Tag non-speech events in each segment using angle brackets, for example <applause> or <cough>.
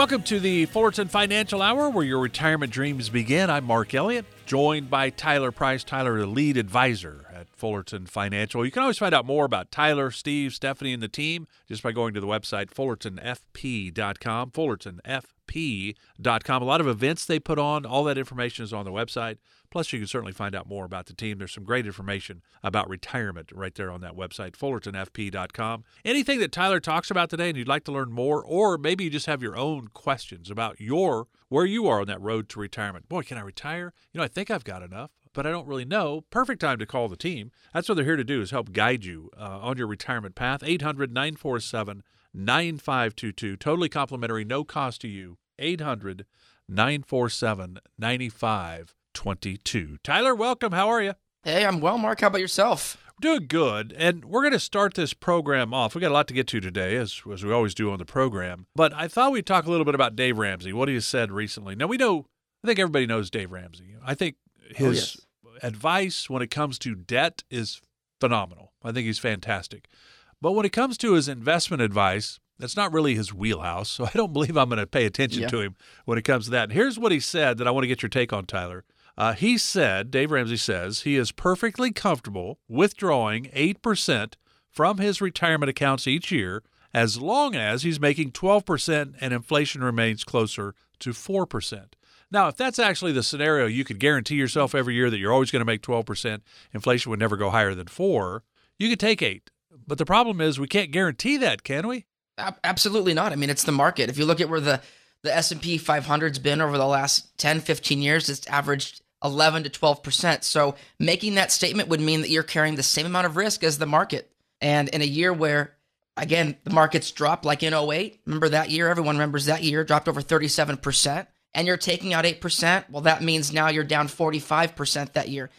Welcome to the Fullerton Financial Hour, where your retirement dreams begin. I'm Mark Elliott, joined by Tyler Price. Tyler, the lead advisor at Fullerton Financial. You can always find out more about Tyler, Steve, Stephanie, and the team just by going to the website fullertonfp.com. Fullertonfp.com. A lot of events they put on, all that information is on the website. Plus, you can certainly find out more about the team. There's some great information about retirement right there on that website, fullertonfp.com. Anything that Tyler talks about today and you'd like to learn more, or maybe you just have your own questions about your where you are on that road to retirement. Boy, can I retire? You know, I think I've got enough but I don't really know. Perfect time to call the team. That's what they're here to do is help guide you uh, on your retirement path. 800 947 9522. Totally complimentary, no cost to you. 800 947 9522. Tyler, welcome. How are you? Hey, I'm well, Mark. How about yourself? Doing good. And we're going to start this program off. we got a lot to get to today, as, as we always do on the program. But I thought we'd talk a little bit about Dave Ramsey, what he has said recently. Now, we know, I think everybody knows Dave Ramsey. I think oh, his oh, yes. advice when it comes to debt is phenomenal. I think he's fantastic. But when it comes to his investment advice, that's not really his wheelhouse. So <laughs> I don't believe I'm going to pay attention yeah. to him when it comes to that. And here's what he said that I want to get your take on, Tyler. Uh, he said, Dave Ramsey says, he is perfectly comfortable withdrawing 8% from his retirement accounts each year as long as he's making 12% and inflation remains closer to 4%. Now, if that's actually the scenario, you could guarantee yourself every year that you're always going to make 12%, inflation would never go higher than 4, you could take 8. But the problem is we can't guarantee that, can we? Absolutely not. I mean, it's the market. If you look at where the the S&P 500's been over the last 10, 15 years, it's averaged 11 to 12%. So making that statement would mean that you're carrying the same amount of risk as the market. And in a year where, again, the markets dropped like in 08, remember that year? Everyone remembers that year, dropped over 37%. And you're taking out 8%. Well, that means now you're down 45% that year.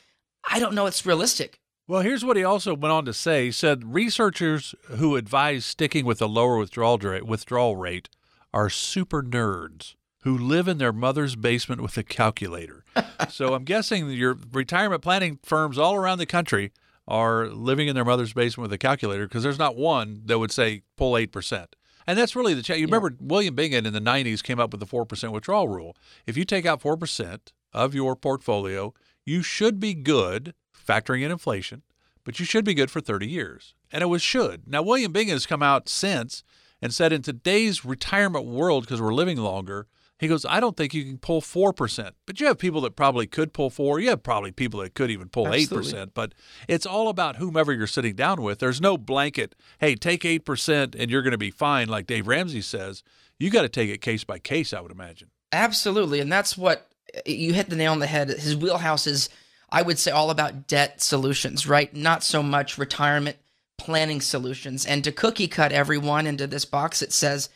I don't know it's realistic. Well, here's what he also went on to say. He said researchers who advise sticking with a lower withdrawal rate, withdrawal rate are super nerds who live in their mother's basement with a calculator. <laughs> so I'm guessing your retirement planning firms all around the country are living in their mother's basement with a calculator because there's not one that would say pull 8%. And that's really the challenge. You remember William Bengen in the 90s came up with the 4% withdrawal rule. If you take out 4% of your portfolio, you should be good, factoring in inflation, but you should be good for 30 years. And it was should. Now, William Bengen has come out since and said in today's retirement world, because we're living longer, he goes, I don't think you can pull 4%. But you have people that probably could pull 4. You have probably people that could even pull Absolutely. 8%. But it's all about whomever you're sitting down with. There's no blanket, hey, take 8% and you're going to be fine, like Dave Ramsey says. You got to take it case by case, I would imagine. Absolutely. And that's what eh, you hit the nail on the head. His wheelhouse is, I would say, all about debt solutions, right? Not so much retirement planning solutions. And to cookie cut everyone into this box, it says,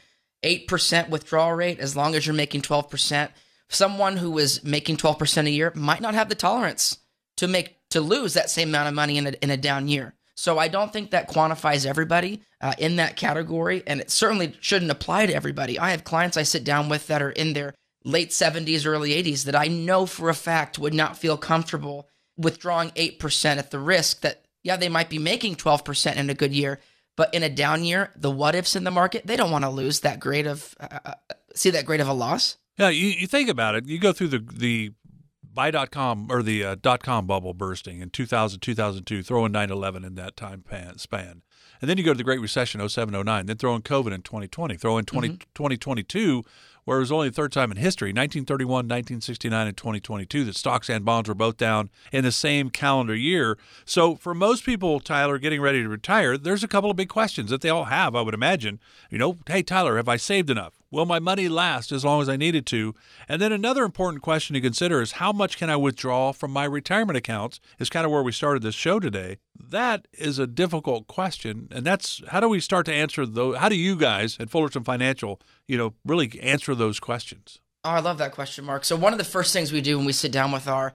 8% withdrawal rate as long as you're making 12%. Someone who is making 12% a year might not have the tolerance to make to lose that same amount of money in a, in a down year. So I don't think that quantifies everybody uh, in that category, and it certainly shouldn't apply to everybody. I have clients I sit down with that are in their late 70s, early 80s that I know for a fact would not feel comfortable withdrawing 8% at the risk that, yeah, they might be making 12% in a good year, but in a down year, the what ifs in the market, they don't want to lose that great of uh, uh, see that great of a loss. Yeah, you, you think about it. You go through the the buy.com or the uh, dot com bubble bursting in 2000 2002 throw in 9-11 in that time span and then you go to the great recession 07 09 then throw in covid in 2020 throw in 20, mm-hmm. 2022 where it was only the third time in history 1931, 1969, and 2022 that stocks and bonds were both down in the same calendar year. So, for most people, Tyler, getting ready to retire, there's a couple of big questions that they all have, I would imagine. You know, hey, Tyler, have I saved enough? Will my money last as long as I need it to? And then another important question to consider is how much can I withdraw from my retirement accounts? Is kind of where we started this show today. That is a difficult question, and that's how do we start to answer those? How do you guys at Fullerton Financial, you know, really answer those questions? Oh, I love that question, Mark. So one of the first things we do when we sit down with our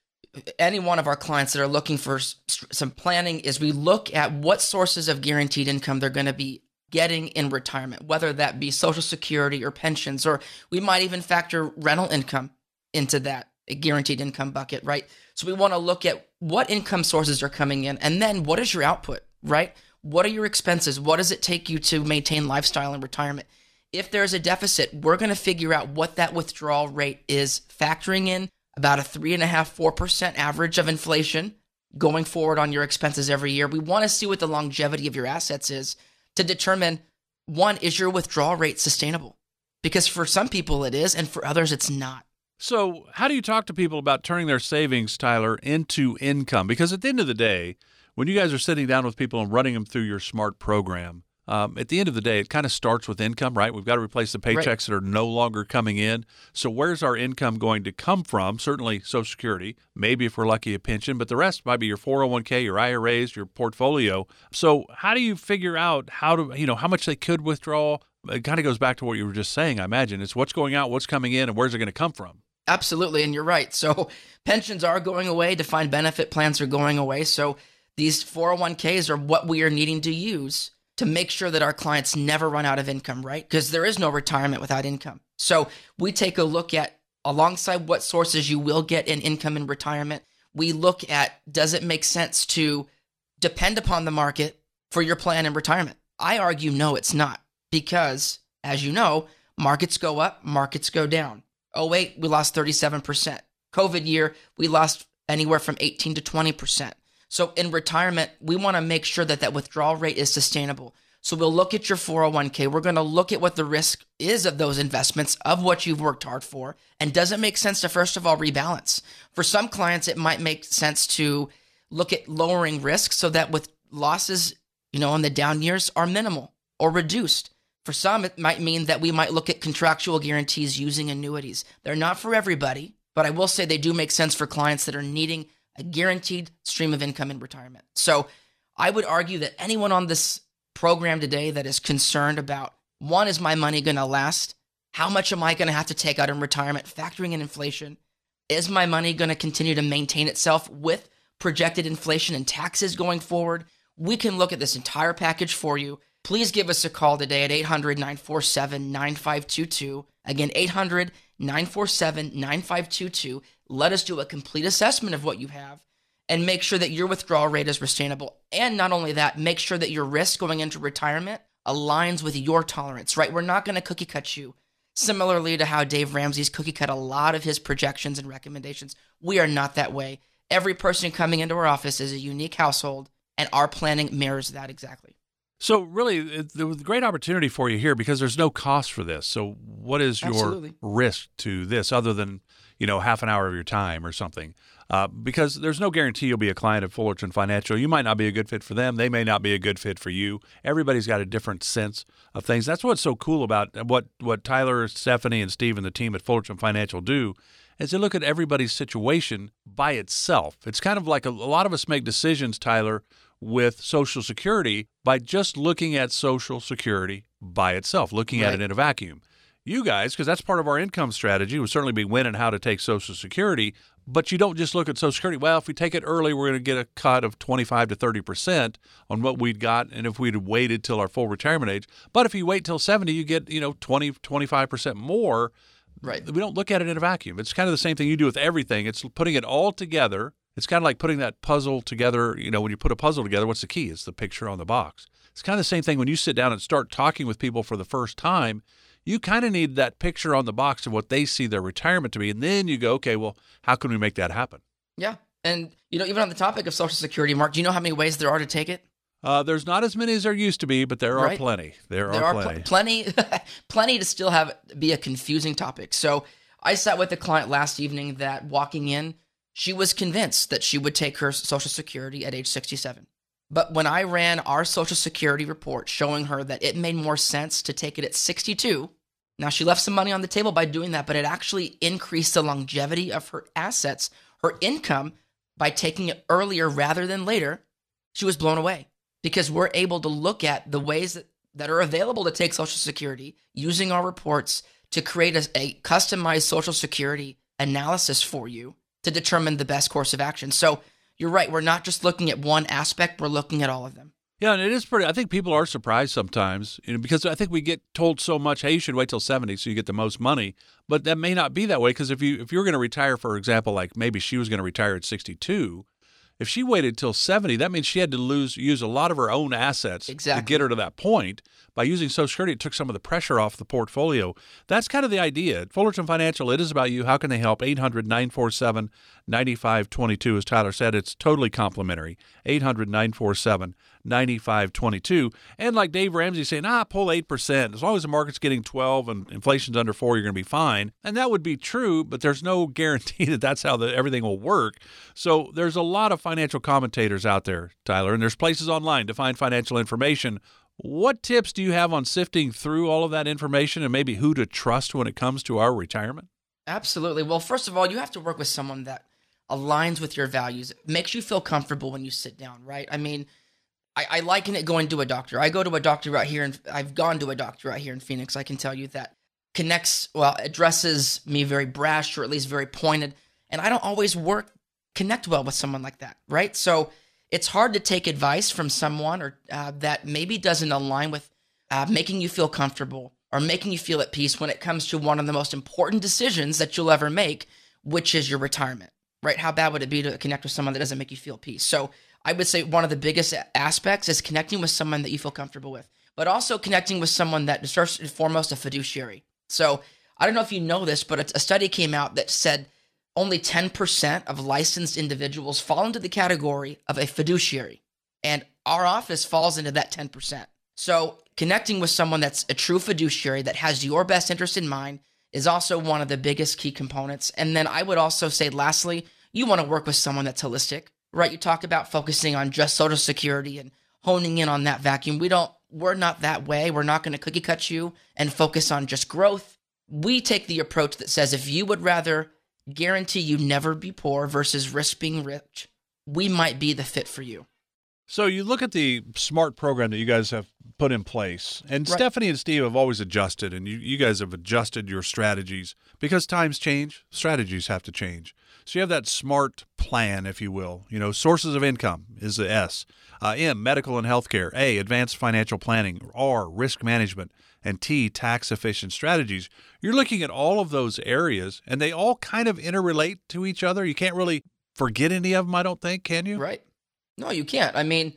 any one of our clients that are looking for some planning is we look at what sources of guaranteed income they're going to be getting in retirement, whether that be social security or pensions, or we might even factor rental income into that guaranteed income bucket, right? So we want to look at what income sources are coming in and then what is your output, right? What are your expenses? What does it take you to maintain lifestyle in retirement? If there's a deficit, we're going to figure out what that withdrawal rate is, factoring in about a three and a half, four percent average of inflation going forward on your expenses every year. We want to see what the longevity of your assets is to determine one, is your withdrawal rate sustainable? Because for some people it is, and for others it's not. So, how do you talk to people about turning their savings, Tyler, into income? Because at the end of the day, when you guys are sitting down with people and running them through your smart program, um, at the end of the day, it kind of starts with income, right? We've got to replace the paychecks Right. that are no longer coming in. So, where's our income going to come from? Certainly, Social Security, maybe if we're lucky, a pension, but the rest might be your 401k, your IRAs, your portfolio. So, how do you figure out how to, you know, how much they could withdraw? It kind of goes back to what you were just saying, I imagine. It's what's going out, what's coming in, and where's it going to come from? Absolutely, and you're right. So <laughs> pensions are going away, defined benefit plans are going away. So these 401ks are what we are needing to use to make sure that our clients never run out of income, right? Because there is no retirement without income. So we take a look at alongside what sources you will get in income in retirement. We look at does it make sense to depend upon the market for your plan in retirement? I argue no, it's not because as you know, markets go up, markets go down. 08, we lost 37%. COVID year, we lost anywhere from 18 to 20%. So in retirement, we want to make sure that that withdrawal rate is sustainable. So we'll look at your 401k. We're going to look at what the risk is of those investments, of what you've worked hard for. And does it make sense to, first of all, rebalance? For some clients, it might make sense to look at lowering risk so that with losses, you know, in the down years are minimal or reduced. For some, it might mean that we might look at contractual guarantees using annuities. They're not for everybody, but I will say they do make sense for clients that are needing a guaranteed stream of income in retirement. So I would argue that anyone on this program today that is concerned about one, is my money going to last? How much am I going to have to take out in retirement, factoring in inflation? Is my money going to continue to maintain itself with projected inflation and taxes going forward? We can look at this entire package for you. Please give us a call today at 800 947 9522. Again, 800 947 9522. Let us do a complete assessment of what you have and make sure that your withdrawal rate is sustainable. And not only that, make sure that your risk going into retirement aligns with your tolerance, right? We're not going to cookie cut you. Similarly to how Dave Ramsey's cookie cut a lot of his projections and recommendations, we are not that way. Every person coming into our office is a unique household, and our planning mirrors that exactly. So really, there was a great opportunity for you here because there's no cost for this. So what is your Absolutely. risk to this other than you know half an hour of your time or something? Uh, because there's no guarantee you'll be a client of Fullerton Financial. You might not be a good fit for them. They may not be a good fit for you. Everybody's got a different sense of things. That's what's so cool about what what Tyler, Stephanie, and Steve and the team at Fullerton Financial do is they look at everybody's situation by itself. It's kind of like a, a lot of us make decisions, Tyler, with Social Security by just looking at Social Security by itself, looking at it in a vacuum. You guys, because that's part of our income strategy, would certainly be when and how to take Social Security. But you don't just look at Social Security. Well, if we take it early, we're going to get a cut of 25 to 30 percent on what we'd got, and if we'd waited till our full retirement age. But if you wait till 70, you get you know 20, 25 percent more. Right. We don't look at it in a vacuum. It's kind of the same thing you do with everything. It's putting it all together. It's kind of like putting that puzzle together. You know, when you put a puzzle together, what's the key? It's the picture on the box. It's kind of the same thing when you sit down and start talking with people for the first time. You kind of need that picture on the box of what they see their retirement to be. And then you go, okay, well, how can we make that happen? Yeah. And, you know, even on the topic of Social Security, Mark, do you know how many ways there are to take it? Uh, there's not as many as there used to be, but there are Right. plenty. There, there are, are plenty. pl- plenty <laughs> plenty to still have be a confusing topic so i sat with a client last evening that walking in she was convinced that she would take her social security at age 67 but when i ran our social security report showing her that it made more sense to take it at 62 now she left some money on the table by doing that but it actually increased the longevity of her assets her income by taking it earlier rather than later she was blown away because we're able to look at the ways that, that are available to take Social Security using our reports to create a, a customized Social Security analysis for you to determine the best course of action. So you're right. We're not just looking at one aspect, we're looking at all of them. Yeah, and it is pretty. I think people are surprised sometimes, you know, because I think we get told so much. Hey, you should wait till seventy so you get the most money, but that may not be that way. Because if you if you're going to retire, for example, like maybe she was going to retire at sixty two, if she waited till 70, that means she had to lose use a lot of her own assets exactly. to get her to that point. By using Social Security, it took some of the pressure off the portfolio. That's kind of the idea. At Fullerton Financial, it is about you. How can they help? 800 947 9522. As Tyler said, it's totally complimentary. 800 947 9522. And like Dave Ramsey saying, ah, pull 8%. As long as the market's getting 12 and inflation's under 4, you're going to be fine. And that would be true, but there's no <laughs> guarantee that that's how the, everything will work. So there's a lot of financial commentators out there, Tyler, and there's places online to find financial information. What tips do you have on sifting through all of that information and maybe who to trust when it comes to our retirement? Absolutely. Well, first of all, you have to work with someone that aligns with your values, makes you feel comfortable when you sit down, right? I mean, I, I liken it going to a doctor. I go to a doctor right here, and I've gone to a doctor right here in Phoenix. I can tell you that connects, well, addresses me very brash or at least very pointed. And I don't always work, connect well with someone like that, right? So it's hard to take advice from someone or uh, that maybe doesn't align with uh, making you feel comfortable or making you feel at peace when it comes to one of the most important decisions that you'll ever make, which is your retirement, right? How bad would it be to connect with someone that doesn't make you feel peace? So I would say one of the biggest aspects is connecting with someone that you feel comfortable with, but also connecting with someone that is first and foremost a fiduciary. So I don't know if you know this, but a study came out that said only 10% of licensed individuals fall into the category of a fiduciary. And our office falls into that 10%. So connecting with someone that's a true fiduciary that has your best interest in mind is also one of the biggest key components. And then I would also say, lastly, you want to work with someone that's holistic right? You talk about focusing on just social security and honing in on that vacuum. We don't, we're not that way. We're not going to cookie cut you and focus on just growth. We take the approach that says if you would rather guarantee you never be poor versus risk being rich, we might be the fit for you. So you look at the smart program that you guys have put in place, and right. Stephanie and Steve have always adjusted, and you, you guys have adjusted your strategies because times change, strategies have to change. So you have that smart plan, if you will. You know, sources of income is the S. Uh, M, medical and healthcare. A, advanced financial planning. R, risk management. And T, tax efficient strategies. You're looking at all of those areas, and they all kind of interrelate to each other. You can't really forget any of them, I don't think, can you? Right. No, you can't. I mean,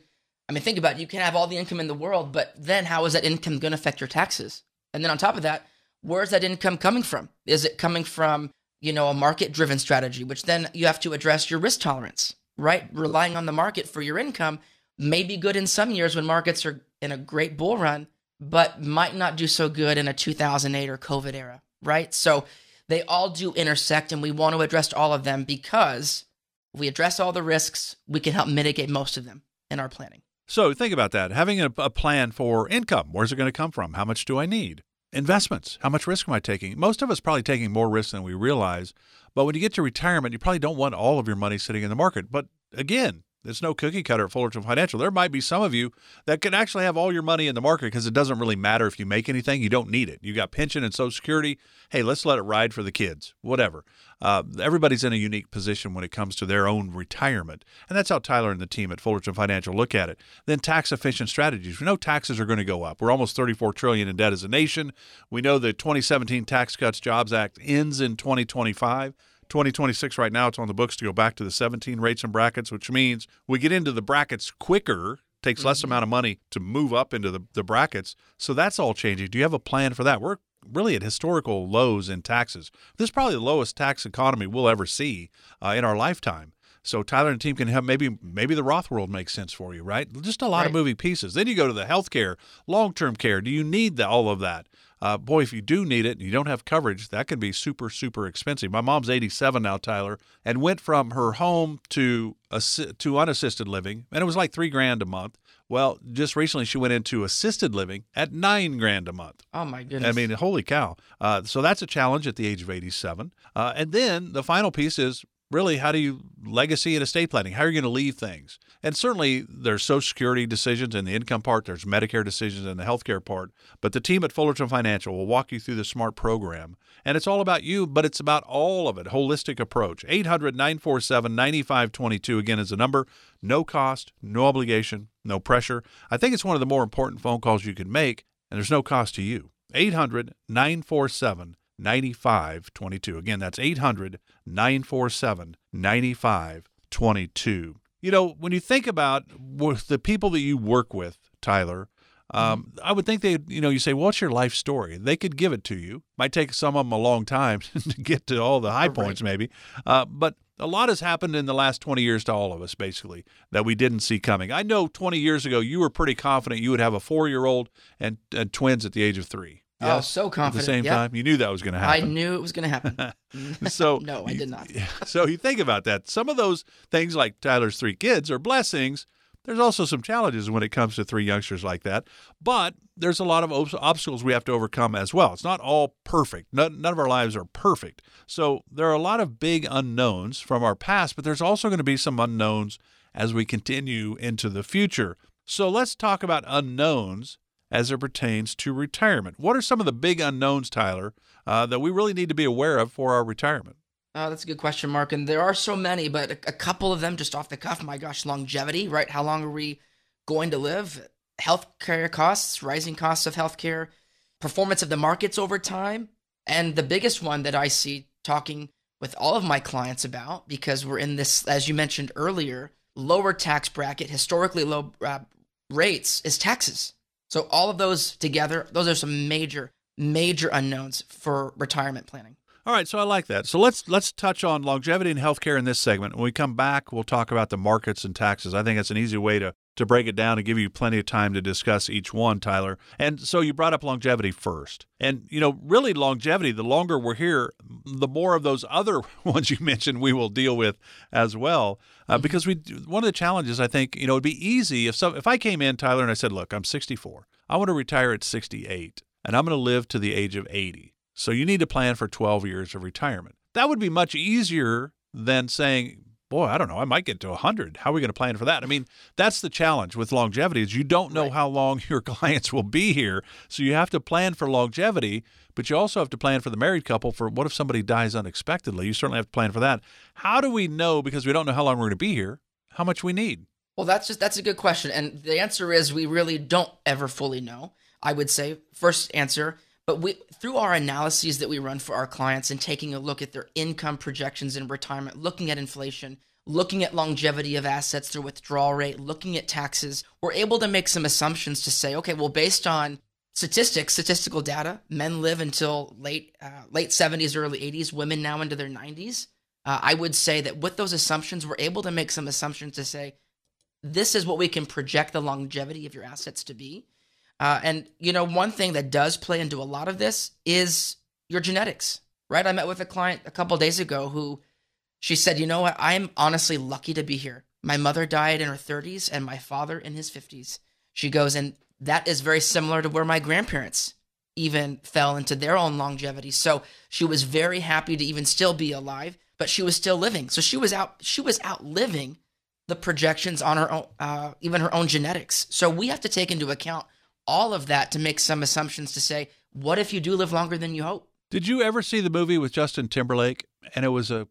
I mean, think about it. You can have all the income in the world, but then how is that income going to affect your taxes? And then on top of that, where's that income coming from? Is it coming from you know, a market driven strategy, which then you have to address your risk tolerance, right? Relying on the market for your income may be good in some years when markets are in a great bull run, but might not do so good in a 2008 or COVID era, right? So they all do intersect, and we want to address all of them because if we address all the risks, we can help mitigate most of them in our planning. So think about that. Having a, a plan for income, where's it going to come from? How much do I need? investments. How much risk am I taking? Most of us probably taking more risk than we realize. But when you get to retirement, you probably don't want all of your money sitting in the market. But again, there's no cookie cutter at Fullerton Financial. There might be some of you that can actually have all your money in the market because it doesn't really matter if you make anything. You don't need it. You got pension and Social Security. Hey, let's let it ride for the kids. Whatever. Uh, everybody's in a unique position when it comes to their own retirement, and that's how Tyler and the team at Fullerton Financial look at it. Then tax efficient strategies. We know taxes are going to go up. We're almost 34 trillion in debt as a nation. We know the 2017 Tax Cuts Jobs Act ends in 2025. 2026 right now, it's on the books to go back to the 17 rates and brackets, which means we get into the brackets quicker takes less mm-hmm. amount of money to move up into the, the brackets. So that's all changing. Do you have a plan for that? We're really at historical lows in taxes. This is probably the lowest tax economy we'll ever see uh, in our lifetime. So Tyler and team can have maybe maybe the Roth world makes sense for you, right? Just a lot right. of moving pieces. Then you go to the healthcare, long term care. Do you need the, all of that? Uh, boy, if you do need it and you don't have coverage, that can be super, super expensive. My mom's 87 now, Tyler, and went from her home to to unassisted living, and it was like three grand a month. Well, just recently she went into assisted living at nine grand a month. Oh my goodness! I mean, holy cow! Uh, so that's a challenge at the age of 87. Uh, and then the final piece is really how do you legacy and estate planning? How are you going to leave things? And certainly there's Social Security decisions in the income part, there's Medicare decisions in the healthcare part. But the team at Fullerton Financial will walk you through the SMART program. And it's all about you, but it's about all of it, holistic approach. 800 947 9522 again is the number. No cost, no obligation, no pressure. I think it's one of the more important phone calls you can make, and there's no cost to you. 800 947 9522. Again, that's 800 947 9522. You know, when you think about the people that you work with, Tyler, um, I would think they, you know, you say, "What's your life story?" They could give it to you. Might take some of them a long time <laughs> to get to all the high right. points, maybe. Uh, but a lot has happened in the last 20 years to all of us, basically, that we didn't see coming. I know 20 years ago you were pretty confident you would have a four-year-old and, and twins at the age of three. Oh, so confident. At the same yep. time, you knew that was going to happen. I knew it was going to happen. <laughs> Mm-hmm. so <laughs> no, I did not. <laughs> so you think about that. Some of those things, like Tyler's three kids, are blessings. There's also some challenges when it comes to three youngsters like that, but there's a lot of obstacles we have to overcome as well. It's not all perfect. None, none of our lives are perfect. So there are a lot of big unknowns from our past, but there's also going to be some unknowns as we continue into the future. So let's talk about unknowns as it pertains to retirement. What are some of the big unknowns, Tyler, uh, that we really need to be aware of for our retirement? Oh, that's a good question, Mark. And there are so many, but a, a couple of them just off the cuff. My gosh, longevity, right? How long are we going to live? Healthcare costs, rising costs of healthcare, performance of the markets over time. And the biggest one that I see talking with all of my clients about, because we're in this, as you mentioned earlier, lower tax bracket, historically low uh, rates, is taxes. So all of those together, those are some major, major unknowns for retirement planning. All right, so I like that. So let's let's touch on longevity and healthcare in this segment. When we come back, we'll talk about the markets and taxes. I think that's an easy way to to break it down and give you plenty of time to discuss each one, Tyler. And so you brought up longevity first. And you know, really longevity, the longer we're here, the more of those other <laughs> ones you mentioned we will deal with as well. Uh, mm-hmm. because we one of the challenges I think, you know, it'd be easy if some if I came in Tyler and I said, "Look, I'm 64. I want to retire at 68 and I'm going to live to the age of 80." So you need to plan for 12 years of retirement. That would be much easier than saying, boy, I don't know, I might get to 100. How are we going to plan for that? I mean, that's the challenge with longevity is you don't know right. how long <laughs> your clients will be here. So you have to plan for longevity, but you also have to plan for the married couple for what if somebody dies unexpectedly? You certainly have to plan for that. How do we know because we don't know how long we're going to be here, how much we need? Well, that's just that's a good question and the answer is we really don't ever fully know. I would say first answer but we, through our analyses that we run for our clients and taking a look at their income projections in retirement, looking at inflation, looking at longevity of assets, their withdrawal rate, looking at taxes, we're able to make some assumptions to say, okay, well, based on statistics, statistical data, men live until late uh, late 70s, early 80s, women now into their 90s. Uh, I would say that with those assumptions, we're able to make some assumptions to say, this is what we can project the longevity of your assets to be. Uh, and you know, one thing that does play into a lot of this is your genetics, right? I met with a client a couple days ago who she said, "You know what? I'm honestly lucky to be here. My mother died in her 30s and my father in his 50s." She goes, and that is very similar to where my grandparents even fell into their own longevity. So she was very happy to even still be alive, but she was still living. So she was out. She was outliving the projections on her own, uh, even her own genetics. So we have to take into account all of that to make some assumptions to say, what if you do live longer than you hope? Did you ever see the movie with Justin Timberlake? And it was a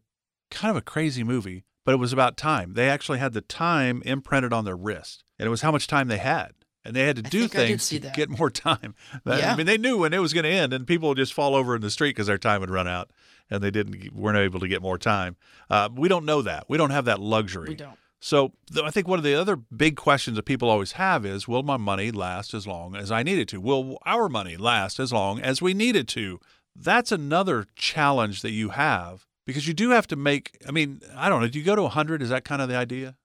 kind of a crazy movie, but it was about time. They actually had the time imprinted on their wrist, and it was how much time they had. And they had to do things to get more time. <laughs> Yeah. I mean, they knew when it was going to end, and people would just fall over in the street because their time would run out, and they didn't weren't able to get more time. Uh, we don't know that. We don't have that luxury. We don't. So I think one of the other big questions that people always have is will my money last as long as I need it to? Will our money last as long as we need it to? That's another challenge that you have because you do have to make I mean, I don't know, do you go to 100 is that kind of the idea?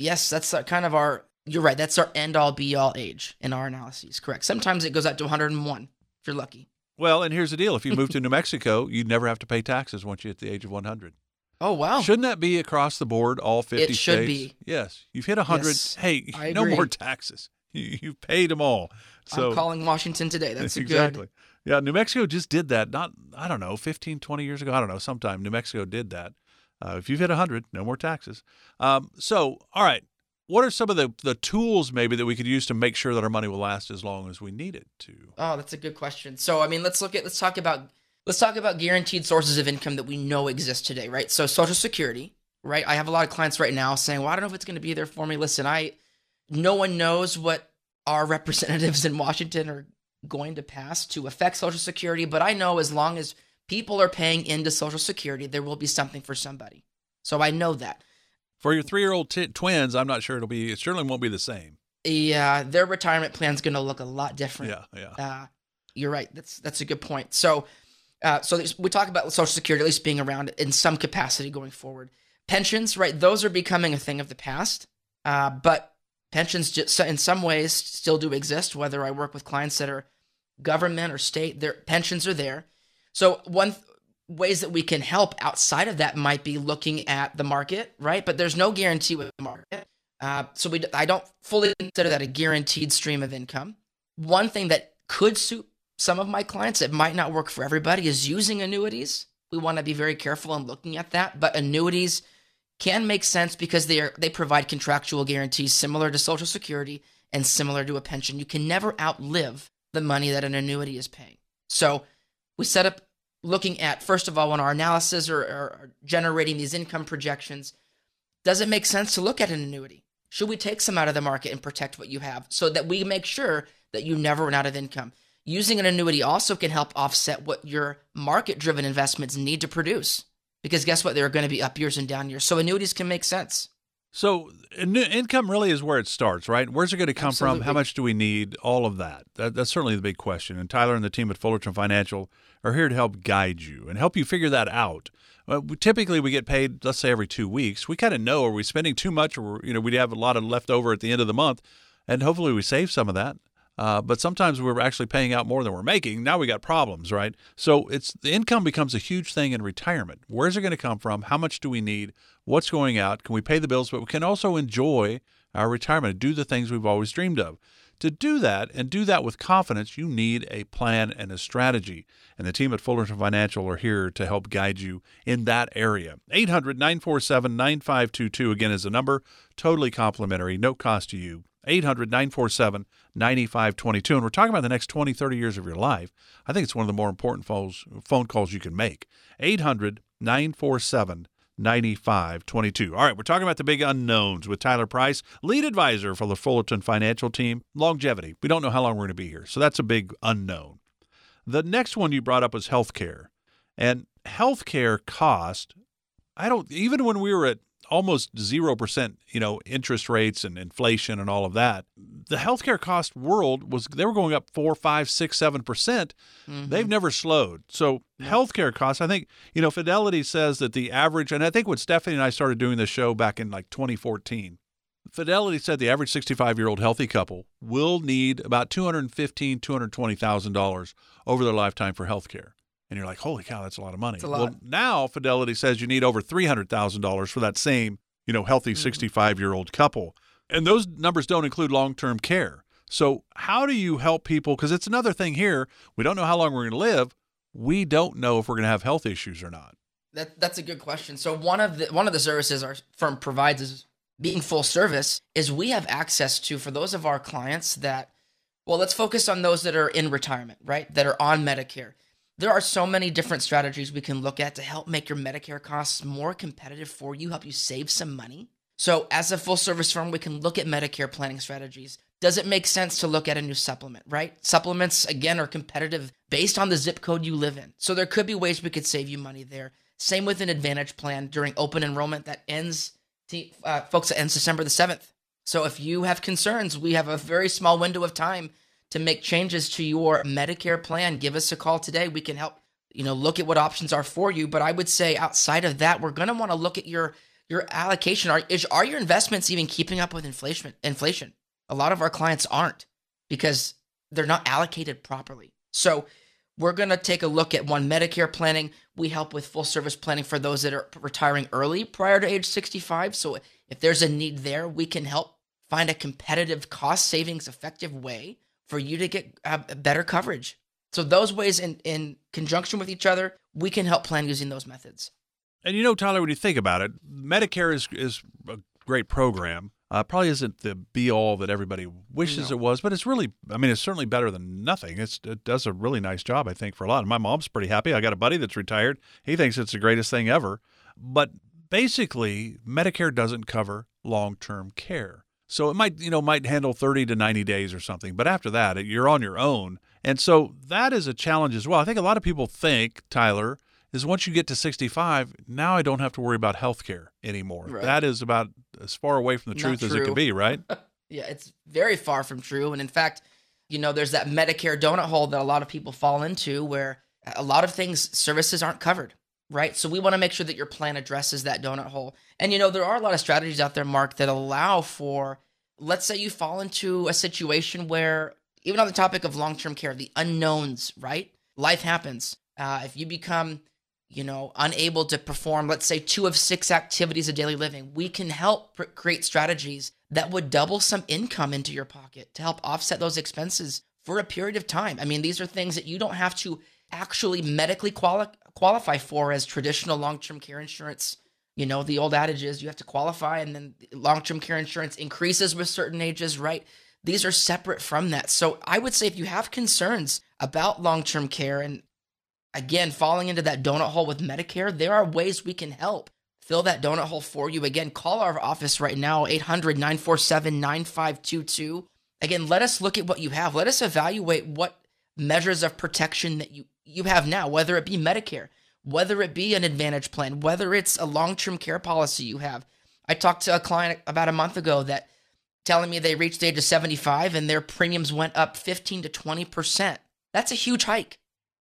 Yes, that's uh, kind of our you're right, that's our end all be all age in our analyses, correct. Sometimes it goes out to 101 if you're lucky. Well, and here's the deal, if you move to New Mexico, you'd never have to pay taxes once you hit the age of 100. Oh wow! Shouldn't that be across the board, all fifty it should states? be. Yes, you've hit hundred. Yes, hey, I no agree. more taxes. You, you've paid them all. So I'm calling Washington today. That's exactly. Good. Yeah, New Mexico just did that. Not I don't know, 15, 20 years ago. I don't know. Sometime New Mexico did that. Uh, if you've hit 100, no more taxes. Um, so, all right, what are some of the, the tools maybe that we could use to make sure that our money will last as long as we need it to? Oh, that's a good question. So, I mean, let's look at let's talk about let's talk about guaranteed sources of income that we know exist today, right? So, Social Security, right? I have a lot of clients right now saying, "Well, I don't know if it's going to be there for me." Listen, I no one knows what our <laughs> representatives in Washington are going to pass to affect Social Security, but I know as long as people are paying into Social Security, there will be something for somebody. So I know that. For your three-year-old t- twins, I'm not sure it'll be. It certainly won't be the same. Yeah, their retirement plan's going to look a lot different. Yeah, yeah. Uh, you're right. That's that's a good point. So, uh, so we talk about Social Security at least being around in some capacity going forward. Pensions, right? Those are becoming a thing of the past. Uh, but pensions, just in some ways, still do exist. Whether I work with clients that are government or state, their pensions are there. So one th- ways that we can help outside of that might be looking at the market, right? But there's no guarantee with the market. Uh, so we, I don't fully consider that a guaranteed stream of income. One thing that could suit some of my clients, it might not work for everybody, is using annuities. We want to be very careful in looking at that, but annuities can make sense because they are they provide contractual guarantees similar to Social Security and similar to a pension. You can never outlive the money that an annuity is paying. So we set up looking at first of all when our analysis or generating these income projections does it make sense to look at an annuity should we take some out of the market and protect what you have so that we make sure that you never run out of income using an annuity also can help offset what your market driven investments need to produce because guess what there are going to be up years and down years so annuities can make sense so income really is where it starts, right? Where's it going to come Absolutely. from? How much do we need? All of that. that. That's certainly the big question. And Tyler and the team at Fullerton Financial are here to help guide you and help you figure that out. Well, typically, we get paid, let's say, every two weeks. We kind of know are we spending too much, or you know, we have a lot of leftover at the end of the month, and hopefully we save some of that. Uh, but sometimes we're actually paying out more than we're making. Now we got problems, right? So it's the income becomes a huge thing in retirement. Where's it going to come from? How much do we need? What's going out? Can we pay the bills? But we can also enjoy our retirement, do the things we've always dreamed of. To do that and do that with confidence, you need a plan and a strategy. And the team at Fullerton Financial are here to help guide you in that area. 800 947 9522 again is the number, totally complimentary, no cost to you. 800 947 9522. And we're talking about the next 20, 30 years of your life. I think it's one of the more important phone calls you can make. 800 947 9522. All right, we're talking about the big unknowns with Tyler Price, lead advisor for the Fullerton Financial Team. Longevity. We don't know how long we're going to be here. So that's a big unknown. The next one you brought up was healthcare. And healthcare cost, I don't, even when we were at almost 0%, you know, interest rates and inflation and all of that. The healthcare cost world was, they were going up four, five, six, seven percent. Mm-hmm. They've never slowed. So healthcare costs, I think, you know, Fidelity says that the average, and I think when Stephanie and I started doing this show back in like 2014, Fidelity said the average 65 year old healthy couple will need about $215,000, $220,000 over their lifetime for healthcare and you're like, holy cow, that's a lot of money. Lot. Well, now Fidelity says you need over three hundred thousand dollars for that same, you know, healthy mm-hmm. 65 year old couple, and those numbers don't include long term care. So how do you help people? Because it's another thing here. We don't know how long we're going to live. We don't know if we're going to have health issues or not. That that's a good question. So one of the one of the services our firm provides is being full service is we have access to for those of our clients that well let's focus on those that are in retirement right that are on medicare there are so many different strategies we can look at to help make your Medicare costs more competitive for you, help you save some money. So, as a full service firm, we can look at Medicare planning strategies. Does it make sense to look at a new supplement, right? Supplements, again, are competitive based on the zip code you live in. So, there could be ways we could save you money there. Same with an Advantage plan during open enrollment that ends, to, uh, folks, it ends December the 7th. So, if you have concerns, we have a very small window of time to make changes to your Medicare plan, give us a call today. We can help, you know, look at what options are for you. But I would say outside of that, we're going to want to look at your your allocation. Are is, are your investments even keeping up with inflation? Inflation. A lot of our clients aren't because they're not allocated properly. So we're going to take a look at one Medicare planning. We help with full service planning for those that are retiring early prior to age 65. So if there's a need there, we can help find a competitive cost savings effective way for you to get uh, better coverage. So those ways in, in conjunction with each other, we can help plan using those methods. And you know, Tyler, when you think about it, Medicare is is a great program. Uh, probably isn't the be all that everybody wishes No. it was, but it's really, I mean, it's certainly better than nothing. It's, it does a really nice job, I think, for a lot. And my mom's pretty happy. I got a buddy that's retired. He thinks it's the greatest thing ever. But basically, Medicare doesn't cover long term care. So it might, you know, might handle 30 to 90 days or something. But after that, you're on your own. And so that is a challenge as well. I think a lot of people think, Tyler, is once you get to 65, now I don't have to worry about health care anymore. Right. That is about as far away from the Not truth as it true. can be, right? <laughs> Yeah, it's very far from true. And in fact, you know, there's that Medicare donut hole that a lot of people fall into where a lot of things, services aren't covered, right? So we want to make sure that your plan addresses that donut hole. And, you know, there are a lot of strategies out there, Mark, that allow for, let's say you fall into a situation where, even on the topic of long term care, the unknowns, right? Life happens. Uh, if you become, you know, unable to perform, let's say, two of six activities of daily living, we can help pr- create strategies that would double some income into your pocket to help offset those expenses for a period of time. I mean, these are things that you don't have to actually medically quali- qualify for as traditional long term care insurance. You know, the old adage is you have to qualify, and then long term care insurance increases with certain ages, right? These are separate from that. So I would say if you have concerns about long term care and again, falling into that donut hole with Medicare, there are ways we can help fill that donut hole for you. Again, call our office right now, 800 947 9522. Again, let us look at what you have. Let us evaluate what measures of protection that you, you have now, whether it be Medicare, whether it be an Advantage plan, whether it's a long term care policy you have. I talked to a client about a month ago that telling me they reached the age of 75 and their premiums went up 15 to 20%. That's a huge hike.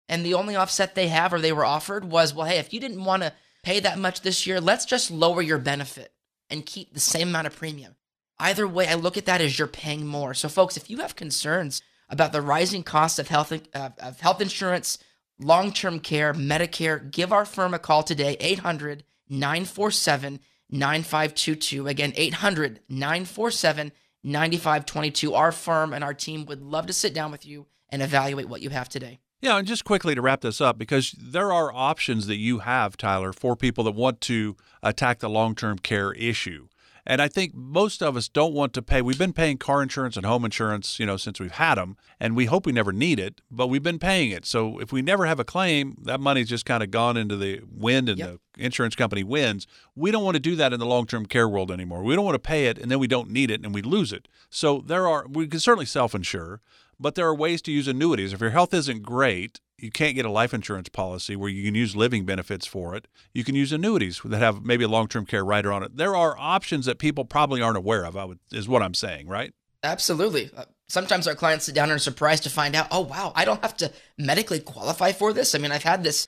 And the only offset they have or they were offered was, well, hey, if you didn't want to pay that much this year, let's just lower your benefit and keep the same amount of premium. Either way, I look at that as you're paying more. So, folks, if you have concerns about the rising cost of health of health insurance, long-term care, Medicare, give our firm a call today, 800 947 9522. Again, 800 947 9522. Our firm and our team would love to sit down with you and evaluate what you have today. Yeah, and just quickly to wrap this up, because there are options that you have, Tyler, for people that want to attack the long term care issue. And I think most of us don't want to pay. We've been paying car insurance and home insurance, you know, since we've had them, and we hope we never need it, but we've been paying it. So if we never have a claim, that money's just kind of gone into the wind and Yep. the insurance company wins. We don't want to do that in the long term care world anymore. We don't want to pay it and then we don't need it and we lose it. So there are, we can certainly self insure, but there are ways to use annuities. If your health isn't great, you can't get a life insurance policy where you can use living benefits for it. You can use annuities that have maybe a long-term care rider on it. There are options that people probably aren't aware of. I would is what I'm saying, right? Absolutely. Uh, Sometimes our clients sit down and are surprised to find out, oh, wow, I don't have to medically qualify for this. I mean, I've had this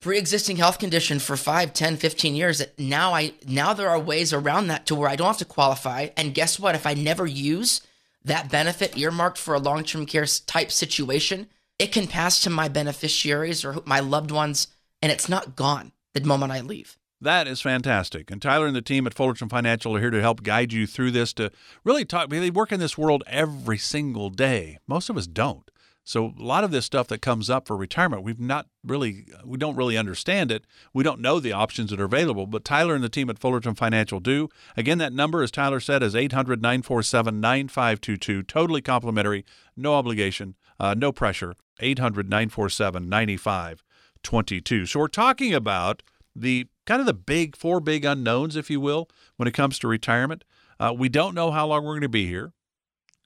pre-existing health condition for 5 10 15 years that now i now there are ways around that to where i don't have to qualify and guess what if i never use that benefit earmarked for a long-term care type situation it can pass to my beneficiaries or my loved ones and it's not gone the moment i leave That is fantastic. And Tyler and the team at Fullerton Financial are here to help guide you through this to really talk. They work in this world every single day. Most of us don't. So a lot of this stuff that comes up for retirement, we've not really, we don't really understand it. We don't know the options that are available. But Tyler and the team at Fullerton Financial do. Again, that number, as Tyler said, is 800 947 9522. Totally complimentary, no obligation, uh, no pressure. 800 947 9522. So we're talking about the kind of the big four big unknowns, if you will, when it comes to retirement. Uh, we don't know how long we're going to be here.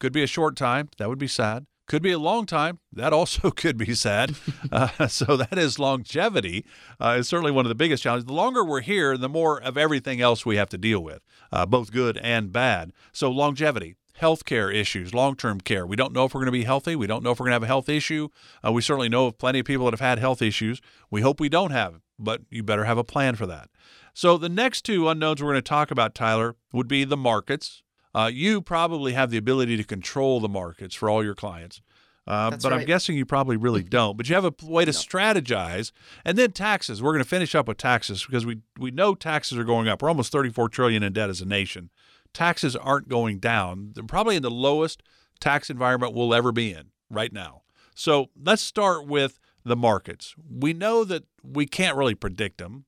Could be a short time. That would be sad. Could be a long time. That also <laughs> could be sad. Uh, <laughs> so that is longevity. Uh, is certainly one of the biggest challenges. The longer we're here, the more of everything else we have to deal with, uh, both good and bad. So longevity. Healthcare issues, long term care. We don't know if we're going to be healthy. We don't know if we're going to have a health issue. Uh, we certainly know of plenty of people that have had health issues. We hope we don't have, but you better have a plan for that. So, the next two unknowns we're going to talk about, Tyler, would be the markets. Uh, you probably have the ability to control the markets for all your clients. Uh, but I'm guessing you probably really <laughs> don't. But you have a way to strategize, and then taxes. We're going to finish up with taxes because we we know taxes are going up. We're almost 34 trillion in debt as a nation. Taxes aren't going down. They're probably in the lowest tax environment we'll ever be in right now. So let's start with the markets. We know that we can't really predict them.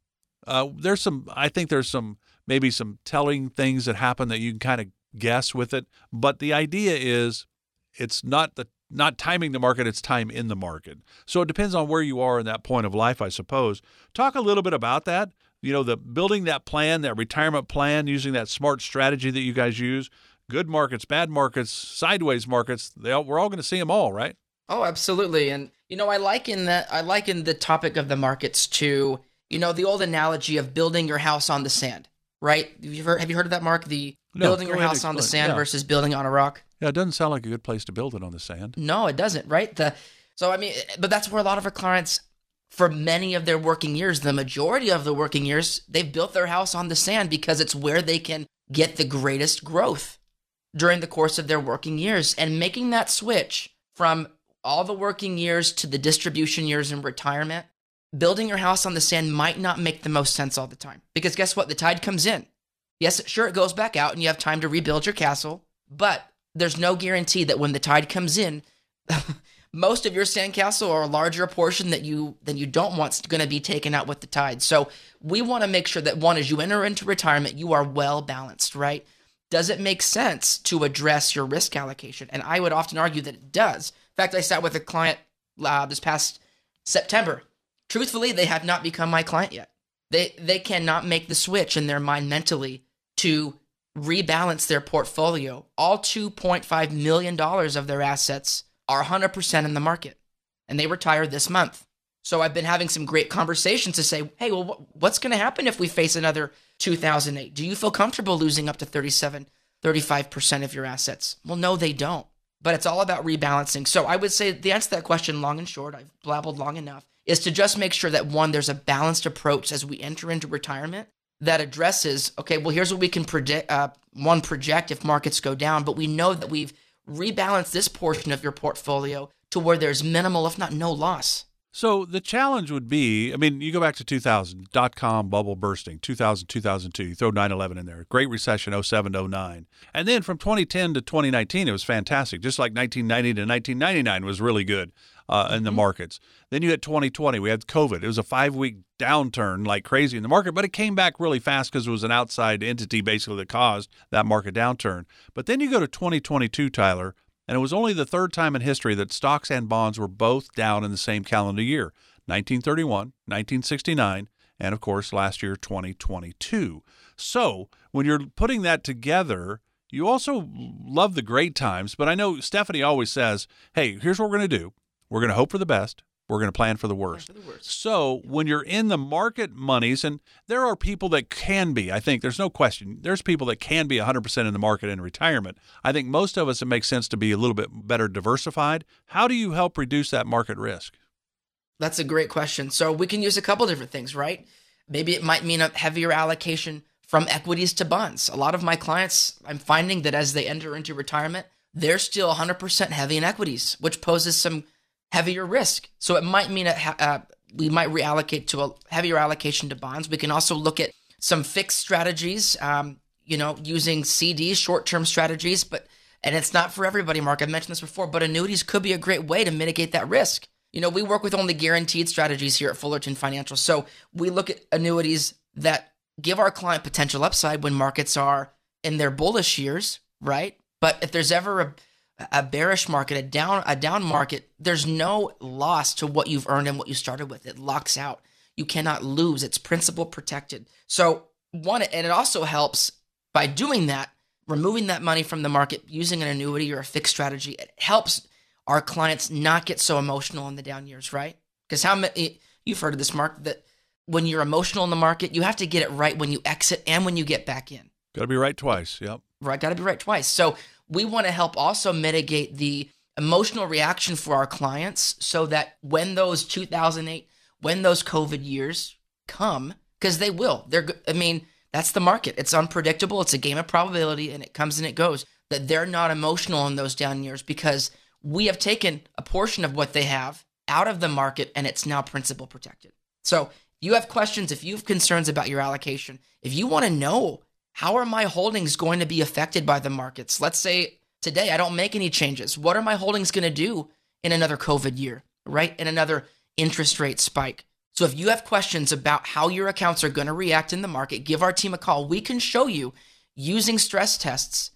Uh, there's some, I think there's some, maybe some telling things that happen that you can kind of guess with it. But the idea is it's not the not timing the market, it's time in the market. So it depends on where you are in that point of life, I suppose. Talk a little bit about that. You know, the building that plan, that retirement plan, using that smart strategy that you guys use. Good markets, bad markets, sideways markets. They all, we're all going to see them all, right? Oh, absolutely. And you know, I liken that. I liken the topic of the markets to you know the old analogy of building your house on the sand, right? Have you heard, have you heard of that, Mark? The No, building your house on the sand Yeah. versus building on a rock. Yeah, it doesn't sound like a good place to build it on the sand. No, it doesn't, right? The so I mean, but that's where a lot of our clients, for many of their working years, the majority of the working years, they've built their house on the sand because it's where they can get the greatest growth during the course of their working years. And making that switch from all the working years to the distribution years in retirement, building your house on the sand might not make the most sense all the time. Because guess what? The tide comes in. Yes, sure, it goes back out and you have time to rebuild your castle, but there's no guarantee that when the tide comes in, <laughs> most of your sandcastle or a larger portion that you than you don't want's going to be taken out with the tide. So we want to make sure that one, as you enter into retirement, you are well balanced, right? Does it make sense to address your risk allocation? And I would often argue that it does. In fact, I sat with a client uh, this past September. Truthfully, they have not become my client yet. They they cannot make the switch in their mind mentally to rebalance their portfolio. All 2.5 million dollars of their assets are 100% in the market, and they retire this month. So I've been having some great conversations to say, hey, well, what's going to happen if we face another 2008? Do you feel comfortable losing up to 37, 35% of your assets? Well, no, they don't. But it's all about rebalancing. So I would say the answer to that question, long and short, I've blabbled long enough, is to just make sure that one, there's a balanced approach as we enter into retirement that addresses, okay, well, here's what we can predict, uh, one, project if markets go down, but we know that we've rebalanced this portion of your portfolio to where there's minimal, if not no loss. So the challenge would be, I mean, you go back to 2000, dot com bubble bursting, 2000, 2002, you throw 9-11 in there, Great Recession, 07 09. And then from 2010 to 2019, it was fantastic. Just like 1990 to 1999 was really good uh, in the markets. Then you had 2020, we had COVID. It was a five-week downturn like crazy in the market, but it came back really fast because it was an outside entity basically that caused that market downturn. But then you go to 2022, Tyler, and it was only the third time in history that stocks and bonds were both down in the same calendar year 1931, 1969, and of course last year 2022. So when you're putting that together, you also love the great times, but I know Stephanie always says, hey, here's what we're going to do we're going to hope for the best. We're going to plan for the worst. For the worst. So when you're in the market monies, and there are people that can be, I think there's no question, there's people that can be 100% in the market in retirement. I think most of us, it makes sense to be a little bit better diversified. How do you help reduce that market risk? That's a great question. So we can use a couple different things, right? Maybe it might mean a heavier allocation from equities to bonds. A lot of my clients, I'm finding that as they enter into retirement, they're still 100% heavy in equities, which poses some heavier risk. So it might mean a, we might reallocate to a heavier allocation to bonds. We can also look at some fixed strategies, um, you know, using CDs, short-term strategies, but and it's not for everybody, Mark. I've mentioned this before, but annuities could be a great way to mitigate that risk. You know, we work with only guaranteed strategies here at Fullerton Financial. So we look at annuities that give our client potential upside when markets are in their bullish years, right? But if there's ever a, a bearish market, a down a down market, there's no loss to what you've earned and what you started with. It locks out. You cannot lose. It's principal protected. So one, and it also helps by doing that, removing that money from the market using an annuity or a fixed strategy. It helps our clients not get so emotional in the down years, right? Because how many you've heard of this, Mark, that when you're emotional in the market, you have to get it right when you exit and when you get back in. Got to be right twice. Yep. Right, got to be right twice. So we want to help also mitigate the emotional reaction for our clients so that when those 2008, when those COVID years come, because they will, they're, I mean, that's the market. It's unpredictable. It's a game of probability and it comes and it goes. That they're not emotional in those down years because we have taken a portion of what they have out of the market and it's now principal protected. So you have questions, if you have concerns about your allocation, if you want to know how are my holdings going to be affected by the markets? Let's say today I don't make any changes. What are my holdings going to do in another COVID year, right? In another interest rate spike? So if you have questions about how your accounts are going to react in the market, give our team a call. We can show you using stress tests,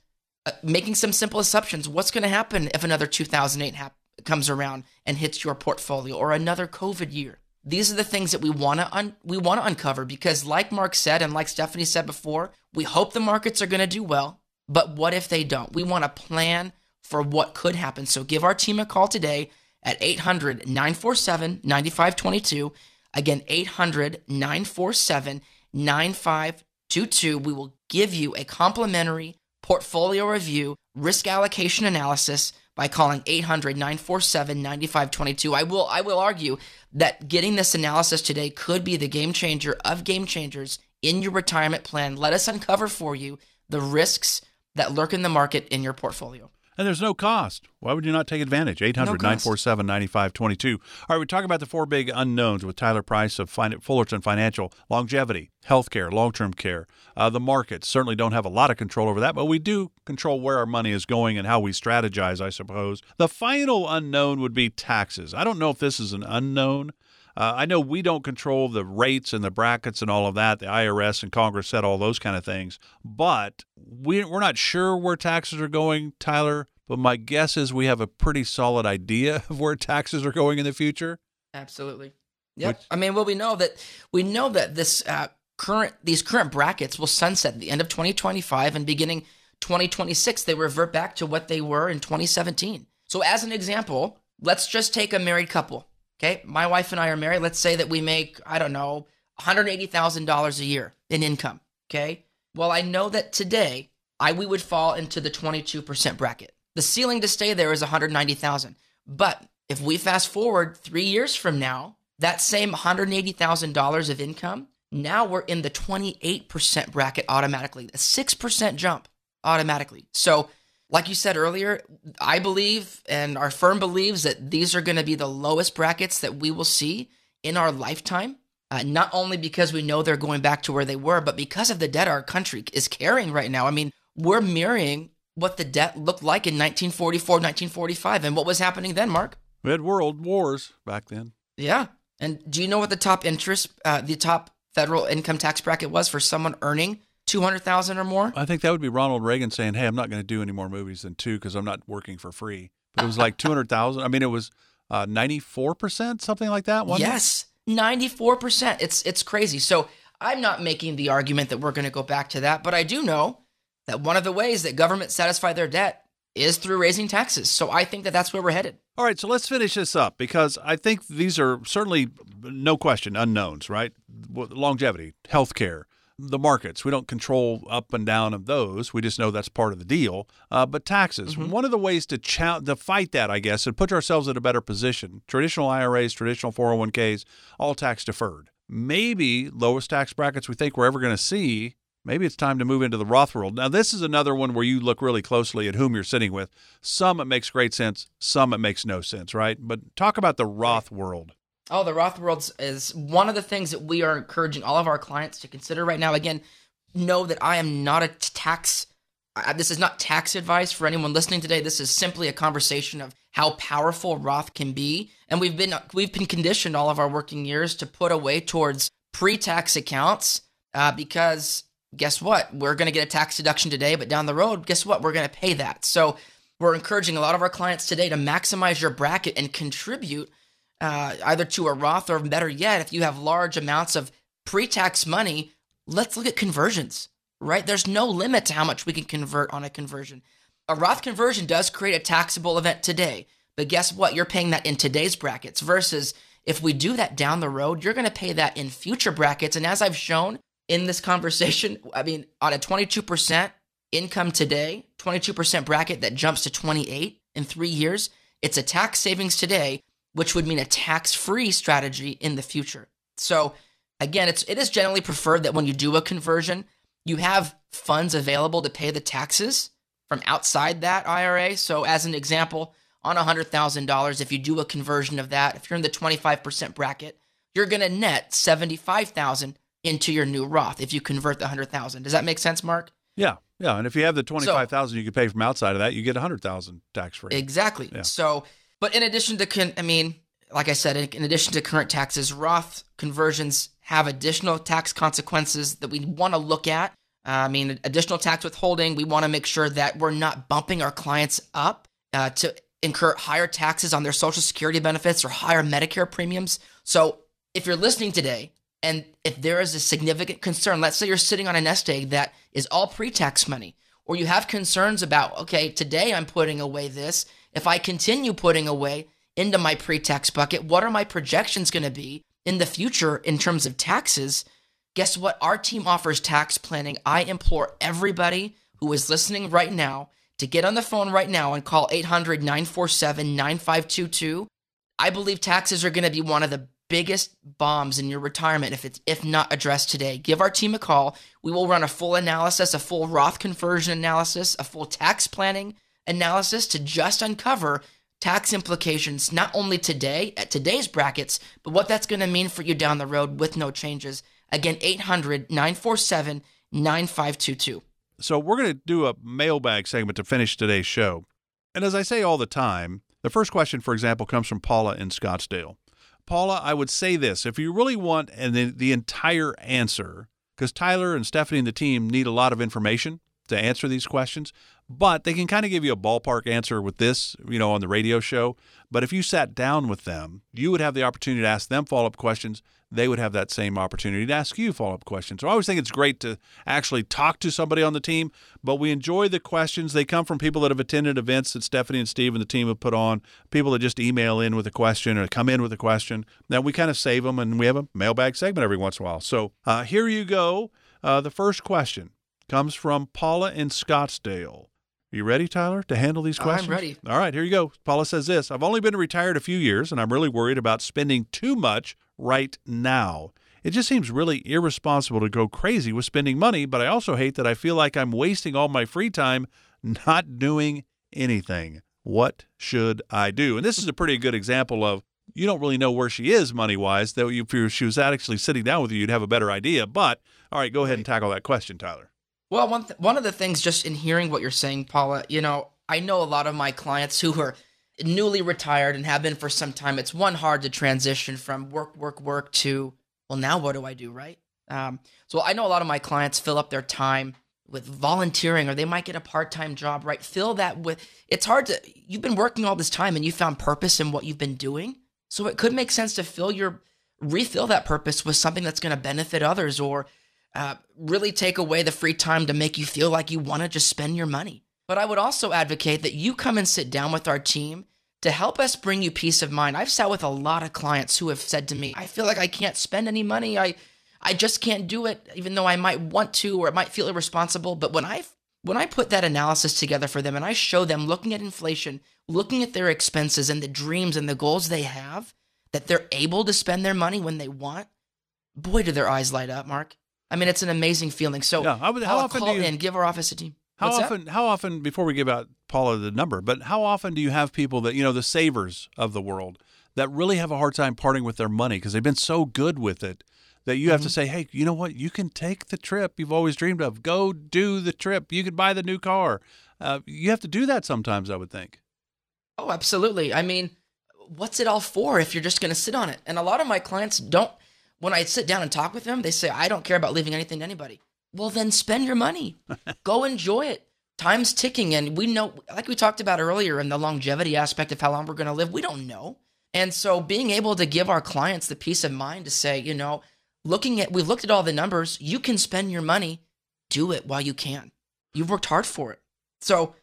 uh, making some simple assumptions. What's going to happen if another 2008 hap- comes around and hits your portfolio or another COVID year? These are the things that we want to un- we want to uncover because like Mark said and like Stephanie said before, we hope the markets are going to do well, but what if they don't? We want to plan for what could happen. So give our team a call today at 800 947 9522. Again, 800 947 9522. We will give you a complimentary portfolio review, risk allocation analysis by calling 800 947 9522. I will, I will argue that getting this analysis today could be the game changer of game changers in your retirement plan. Let us uncover for you the risks that lurk in the market in your portfolio. And there's no cost. Why would you not take advantage? 800 947 9522. All right, we talk about the four big unknowns with Tyler Price of Fullerton Financial longevity, healthcare, long term care. Uh, the markets certainly don't have a lot of control over that, but we do control where our money is going and how we strategize, I suppose. The final unknown would be taxes. I don't know if this is an unknown. Uh, I know we don't control the rates and the brackets and all of that. The IRS and Congress set all those kind of things. But we, we're not sure where taxes are going, Tyler. But my guess is we have a pretty solid idea <laughs> of where taxes are going in the future. Absolutely. Yep. Which, I mean, well, we know that we know that this uh, current these current brackets will sunset at the end of 2025 and beginning 2026 they revert back to what they were in 2017. So, as an example, let's just take a married couple Okay. My wife and I are married. Let's say that we make, I don't know, $180,000 a year in income. Okay. Well, I know that today I we would fall into the 22% bracket. The ceiling to stay there is 190,000. But if we fast forward 3 years from now, that same $180,000 of income, now we're in the 28% bracket automatically. A 6% jump automatically. So like you said earlier, I believe and our firm believes that these are going to be the lowest brackets that we will see in our lifetime. Uh, not only because we know they're going back to where they were, but because of the debt our country is carrying right now. I mean, we're mirroring what the debt looked like in 1944, 1945. And what was happening then, Mark? We had world wars back then. Yeah. And do you know what the top interest, uh, the top federal income tax bracket was for someone earning two hundred thousand or more. I think that would be Ronald Reagan saying, "Hey, I'm not going to do any more movies than two because I'm not working for free." But it was like two hundred thousand. I mean, it was uh, ninety four percent, something like that. Yes, ninety four percent. It's it's crazy. So I'm not making the argument that we're going to go back to that, but I do know that one of the ways that government satisfy their debt is through raising taxes. So I think that that's where we're headed. All right, so let's finish this up because I think these are certainly no question unknowns, right? Longevity, healthcare, the markets. We don't control up and down of those. We just know that's part of the deal. Uh, but taxes, mm-hmm. one of the ways to to fight that, I guess, and put ourselves in a better position. Traditional IRAs, traditional 401ks, all tax deferred. Maybe lowest tax brackets we think we're ever going to see. Maybe it's time to move into the Roth world. Now, this is another one where you look really closely at whom you're sitting with. Some it makes great sense, some it makes no sense, right? But talk about the Roth world. Oh, the Roth Worlds is one of the things that we are encouraging all of our clients to consider right now. Again, know that I am not a tax. this is not tax advice for anyone listening today. This is simply a conversation of how powerful Roth can be, and we've been we've been conditioned all of our working years to put away towards pre-tax accounts uh, because guess what? We're going to get a tax deduction today, but down the road, guess what? We're going to pay that. So we're encouraging a lot of our clients today to maximize your bracket and contribute uh, either to a Roth or better yet, if you have large amounts of pre tax money, let's look at conversions, right? There's no limit to how much we can convert on a conversion. A Roth conversion does create a taxable event today, but guess what? You're paying that in today's brackets versus if we do that down the road, you're going to pay that in future brackets. And as I've shown in this conversation, <laughs> I mean, on a 22% income today, 22% bracket that jumps to 28 in three years, it's a tax savings today which would mean a tax-free strategy in the future. So again, it's it is generally preferred that when you do a conversion, you have funds available to pay the taxes from outside that IRA. So as an example, on $100,000, if you do a conversion of that, if you're in the 25% bracket, you're going to net 75,000 into your new Roth if you convert the 100,000. Does that make sense, Mark? Yeah. Yeah, and if you have the 25,000 so, you could pay from outside of that, you get 100,000 tax free. Exactly. Yeah. So but in addition to, con- I mean, like I said, in, addition to current taxes, Roth conversions have additional tax consequences that we want to look at. Uh, I mean, additional tax withholding, we want to make sure that we're not bumping our clients up uh, to incur higher taxes on their Social Security benefits or higher Medicare premiums. So if you're listening today and if there is a significant concern, let's say you're sitting on a nest egg that is all pre tax money, or you have concerns about, okay, today I'm putting away this. If I continue putting away into my pre tax bucket, what are my projections going to be in the future in terms of taxes? Guess what? Our team offers tax planning. I implore everybody who is listening right now to get on the phone right now and call 800 947 9522. I believe taxes are going to be one of the biggest bombs in your retirement if it's if not addressed today. Give our team a call. We will run a full analysis, a full Roth conversion analysis, a full tax planning analysis to just uncover tax implications not only today at today's brackets, but what that's going to mean for you down the road with no changes. Again, 800-947 9522. So we're going to do a mailbag segment to finish today's show. And as I say all the time, the first question, for example, comes from Paula in Scottsdale. Paula, I would say this if you really want and the, the entire answer, because Tyler and Stephanie and the team need a lot of information to answer these questions, but they can kind of give you a ballpark answer with this, you know, on the radio show. But if you sat down with them, you would have the opportunity to ask them follow up questions they would have that same opportunity to ask you follow up questions. So I always think it's great to actually talk to somebody on the team, but we enjoy the questions. They come from people that have attended events that Stephanie and Steve and the team have put on, people that just email in with a question or come in with a question. Now we kind of save them and we have a mailbag segment every once in a while. So uh, here you go. Uh, the first question comes from Paula in Scottsdale. Are you ready, Tyler, to handle these oh, questions? I'm ready. All right, here you go. Paula says this I've only been retired a few years, and I'm really worried about spending too much right now. It just seems really irresponsible to go crazy with spending money, but I also hate that I feel like I'm wasting all my free time not doing anything. What should I do? And this is a pretty good example of you don't really know where she is money wise. Though if she was actually sitting down with you, you'd have a better idea. But all right, go ahead and tackle that question, Tyler. Well, one th- one of the things, just in hearing what you're saying, Paula, you know, I know a lot of my clients who are newly retired and have been for some time, it's one hard to transition from work, work, work to, well, now what do I do, right? Um, so I know a lot of my clients fill up their time with volunteering or they might get a part-time job, right? Fill that with, it's hard to, you've been working all this time and you found purpose in what you've been doing. So it could make sense to fill your, refill that purpose with something that's going to benefit others or uh, really take away the free time to make you feel like you want to just spend your money. But I would also advocate that you come and sit down with our team to help us bring you peace of mind. I've sat with a lot of clients who have said to me, I feel like I can't spend any money. I I just can't do it even though I might want to or it might feel irresponsible, but when I when I put that analysis together for them and I show them looking at inflation, looking at their expenses and the dreams and the goals they have, that they're able to spend their money when they want, boy do their eyes light up, Mark. I mean, it's an amazing feeling. So yeah, how, often call do you, in, give our office a team. How What's often? That? How often? Before we give out Paula the number, but how often do you have people that you know the savers of the world that really have a hard time parting with their money because they've been so good with it that you have mm-hmm. to say, hey, you know what? You can take the trip you've always dreamed of. Go do the trip. You can buy the new car. Uh, you have to do that sometimes. I would think. Oh, absolutely. I mean, what's it all for if you're just going to sit on it? And a lot of my clients don't when I sit down and talk with them, they say, I don't care about leaving anything to anybody. Well, then spend your money. <laughs> Go enjoy it. Time's ticking. And we know, like we talked about earlier in the longevity aspect of how long we're going to live, we don't know. And so being able to give our clients the peace of mind to say, you know, looking at, we've looked at all the numbers, you can spend your money, do it while you can. You've worked hard for it. So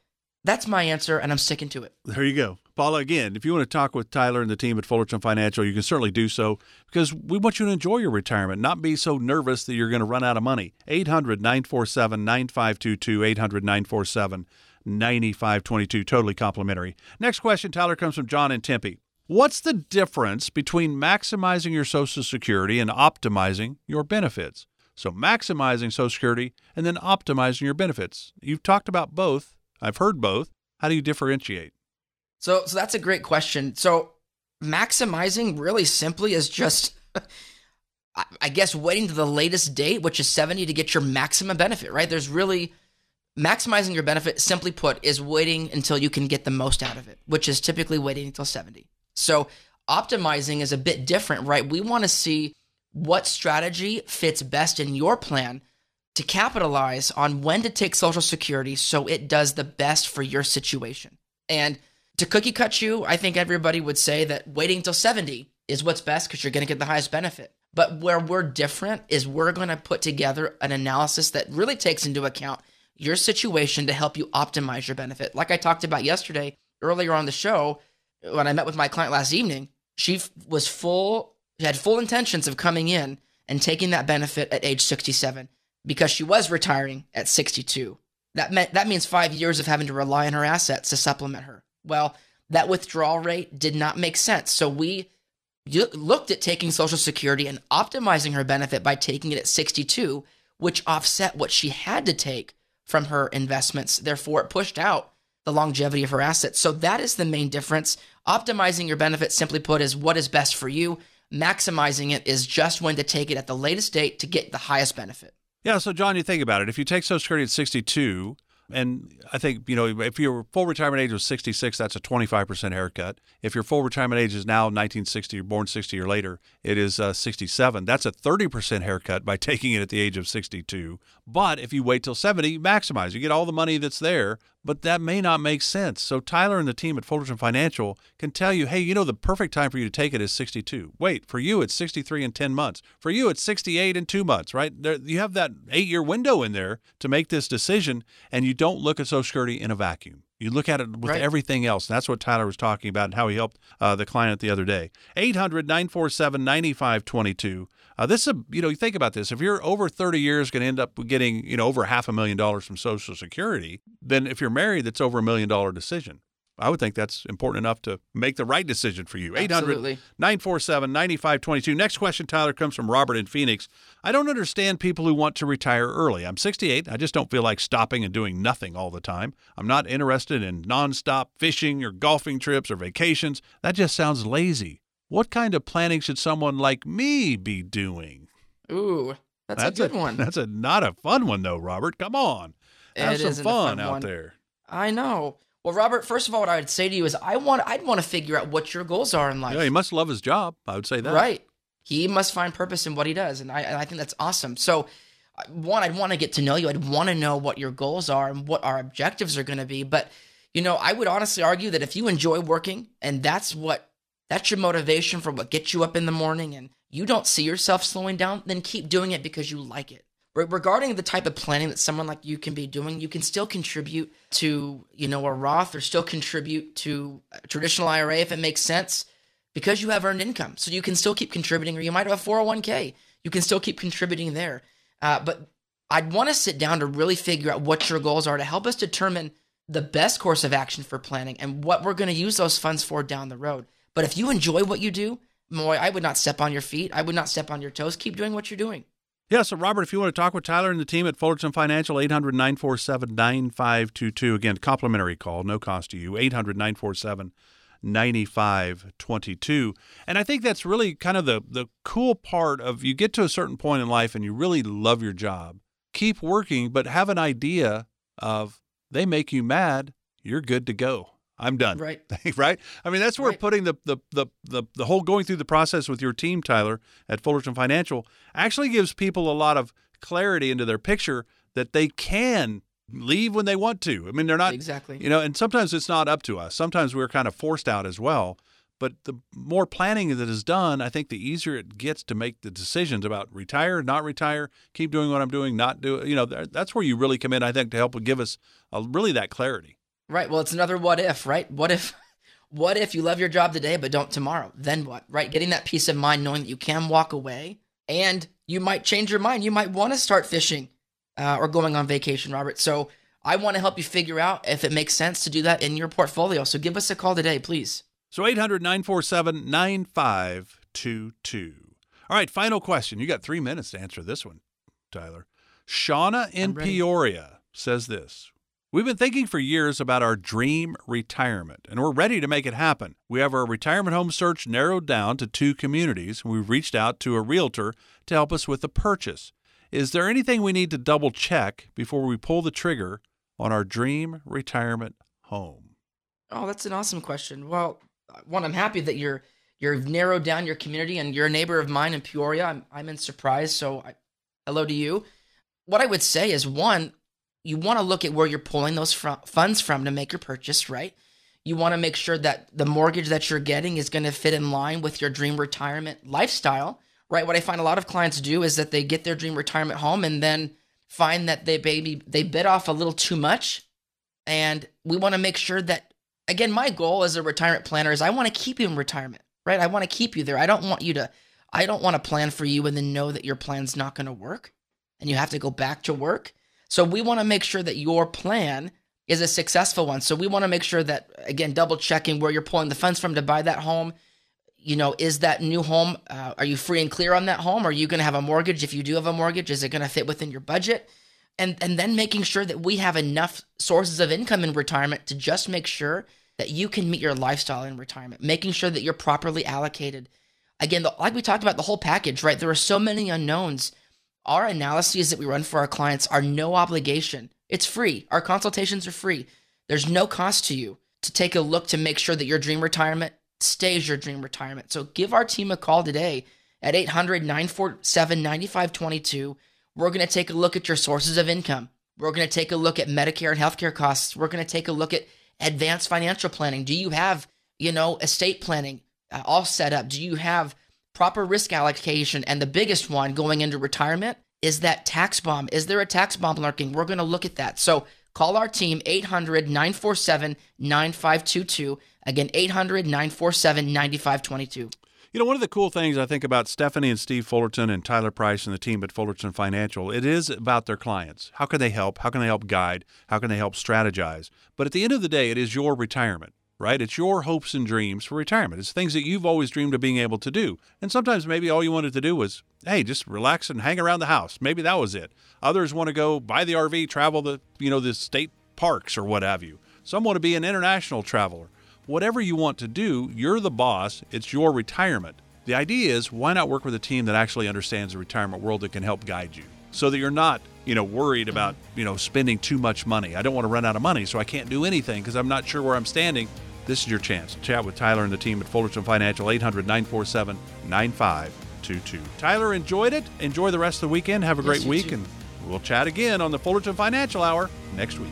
that's my answer, and I'm sticking to it. There you go. Paula, again, if you want to talk with Tyler and the team at Fullerton Financial, you can certainly do so because we want you to enjoy your retirement, not be so nervous that you're going to run out of money. 800 947 9522, 800 947 9522, totally complimentary. Next question, Tyler, comes from John in Tempe. What's the difference between maximizing your Social Security and optimizing your benefits? So, maximizing Social Security and then optimizing your benefits. You've talked about both. I've heard both. How do you differentiate? So, so that's a great question. So, maximizing really simply is just, <laughs> I guess, waiting to the latest date, which is 70 to get your maximum benefit, right? There's really maximizing your benefit, simply put, is waiting until you can get the most out of it, which is typically waiting until 70. So, optimizing is a bit different, right? We want to see what strategy fits best in your plan to capitalize on when to take Social Security so it does the best for your situation. And to cookie cut you, I think everybody would say that waiting till 70 is what's best because you're going to get the highest benefit. But where we're different is we're going to put together an analysis that really takes into account your situation to help you optimize your benefit. Like I talked about yesterday, earlier on the show, when I met with my client last evening, she was full, she had full intentions of coming in and taking that benefit at age 67 because she was retiring at 62. That meant that means 5 years of having to rely on her assets to supplement her. Well, that withdrawal rate did not make sense. So we looked at taking social security and optimizing her benefit by taking it at 62, which offset what she had to take from her investments. Therefore, it pushed out the longevity of her assets. So that is the main difference. Optimizing your benefit, simply put, is what is best for you. Maximizing it is just when to take it at the latest date to get the highest benefit. Yeah. So, John, you think about it. If you take Social Security at 62, and I think, you know, if your full retirement age was 66, that's a 25% haircut. If your full retirement age is now 1960, you're born 60 or later, it is uh, 67. That's a 30% haircut by <laughs> taking it at the age of 62. But if you wait till 70, you maximize. You get all the money that's there, but that may not make sense. So Tyler and the team at Fullerton Financial can tell you, hey, you know, the perfect time for you to take it is 62. Wait, for you, it's 63 in 10 months. For you, it's 68 in two months, right? There, you have that eight year window in there to make this decision, and you don't look at Social Security in a vacuum. You look at it with right. everything else. And that's what Tyler was talking about and how he helped uh, the client the other day. 800 947 9522. Uh, this is a, you know, you think about this. If you're over 30 years, going to end up getting, you know, over half a million dollars from Social Security, then if you're married, that's over a million dollar decision. I would think that's important enough to make the right decision for you. 800 947 9522. Next question, Tyler, comes from Robert in Phoenix. I don't understand people who want to retire early. I'm 68. I just don't feel like stopping and doing nothing all the time. I'm not interested in nonstop fishing or golfing trips or vacations. That just sounds lazy. What kind of planning should someone like me be doing? Ooh, that's, that's a good a, one. That's a not a fun one though, Robert. Come on. Have some fun, fun out one. there. I know. Well, Robert, first of all, what I would say to you is I want I'd want to figure out what your goals are in life. Yeah, he must love his job. I would say that. Right. He must find purpose in what he does, and I and I think that's awesome. So, uh, one, I'd want to get to know you. I'd want to know what your goals are and what our objectives are going to be. But you know, I would honestly argue that if you enjoy working and that's what that's your motivation for what gets you up in the morning, and you don't see yourself slowing down, then keep doing it because you like it regarding the type of planning that someone like you can be doing, you can still contribute to, you know, a Roth or still contribute to a traditional IRA if it makes sense because you have earned income. So you can still keep contributing, or you might have a 401k. You can still keep contributing there. Uh, but I'd want to sit down to really figure out what your goals are to help us determine the best course of action for planning and what we're going to use those funds for down the road. But if you enjoy what you do, boy, I would not step on your feet. I would not step on your toes. Keep doing what you're doing. Yeah, so Robert, if you want to talk with Tyler and the team at Fullerton Financial, 800 947 9522. Again, complimentary call, no cost to you, 800 947 9522. And I think that's really kind of the, the cool part of you get to a certain point in life and you really love your job. Keep working, but have an idea of they make you mad, you're good to go. I'm done. Right. <laughs> right. I mean, that's where right. putting the, the, the, the, the whole going through the process with your team, Tyler, at Fullerton Financial, actually gives people a lot of clarity into their picture that they can leave when they want to. I mean, they're not exactly, you know, and sometimes it's not up to us. Sometimes we're kind of forced out as well. But the more planning that is done, I think the easier it gets to make the decisions about retire, not retire, keep doing what I'm doing, not do it. You know, that's where you really come in, I think, to help give us a, really that clarity. Right. Well, it's another what if, right? What if <laughs> what if you love your job today but don't tomorrow? Then what? Right? Getting that peace of mind knowing that you can walk away and you might change your mind. You might want to start fishing uh, or going on vacation, Robert. So I want to help you figure out if it makes sense to do that in your portfolio. So give us a call today, please. So 800 947 9522. All right, final question. You got three minutes to answer this one, Tyler. Shauna in Peoria says this We've been thinking for years about our dream retirement, and we're ready to make it happen. We have our retirement home search narrowed down to two communities. We've reached out to a realtor to help us with the purchase. Is there anything we need to double check before we pull the trigger on our dream retirement home? Oh, that's an awesome question. Well, one, I'm happy that you're you've narrowed down your community and you're a neighbor of mine in Peoria. I'm, I'm in Surprise. So I, hello to you. What I would say is one, you want to look at where you're pulling those fr- funds from to make your purchase, right? You want to make sure that the mortgage that you're getting is going to fit in line with your dream retirement lifestyle, right? What I find a lot of clients do is that they get their dream retirement home and then find that they baby they bit off a little too much and we want to make sure that again my goal as a retirement planner is i want to keep you in retirement right i want to keep you there i don't want you to i don't want to plan for you and then know that your plan's not going to work and you have to go back to work so we want to make sure that your plan is a successful one so we want to make sure that again double checking where you're pulling the funds from to buy that home you know, is that new home, uh, are you free and clear on that home? Are you going to have a mortgage? If you do have a mortgage, is it going to fit within your budget? And, and then making sure that we have enough sources of income in retirement to just make sure that you can meet your lifestyle in retirement, making sure that you're properly allocated. Again, the, like we talked about the whole package, right? There are so many unknowns. Our analyses that we run for our clients are no obligation. It's free. Our consultations are free. There's no cost to you to take a look to make sure that your dream retirement stays your dream retirement. So give our team a call today at 800 947 9522. We're going to take a look at your sources of income. We're going to take a look at Medicare and healthcare costs. We're going to take a look at advanced financial planning. Do you have, you know, estate planning uh, all set up? Do you have proper risk allocation? And the biggest one going into retirement is that tax bomb. Is there a tax bomb lurking? We're going to look at that. So call our team 800 947 9522. Again, 800 947 9522. You know, one of the cool things I think about Stephanie and Steve Fullerton and Tyler Price and the team at Fullerton Financial, it is about their clients. How can they help? How can they help guide? How can they help strategize? But at the end of the day, it is your retirement, right? It's your hopes and dreams for retirement. It's things that you've always dreamed of being able to do. And sometimes maybe all you wanted to do was, hey, just relax and hang around the house. Maybe that was it. Others want to go buy the RV, travel the, you know, the state parks or what have you. Some want to be an international traveler whatever you want to do, you're the boss. It's your retirement. The idea is why not work with a team that actually understands the retirement world that can help guide you so that you're not, you know, worried about, you know, spending too much money. I don't want to run out of money, so I can't do anything because I'm not sure where I'm standing. This is your chance. to Chat with Tyler and the team at Fullerton Financial 800 947 9522. Tyler, enjoyed it. Enjoy the rest of the weekend. Have a great week too. and we'll chat again on the Fullerton Financial Hour next week.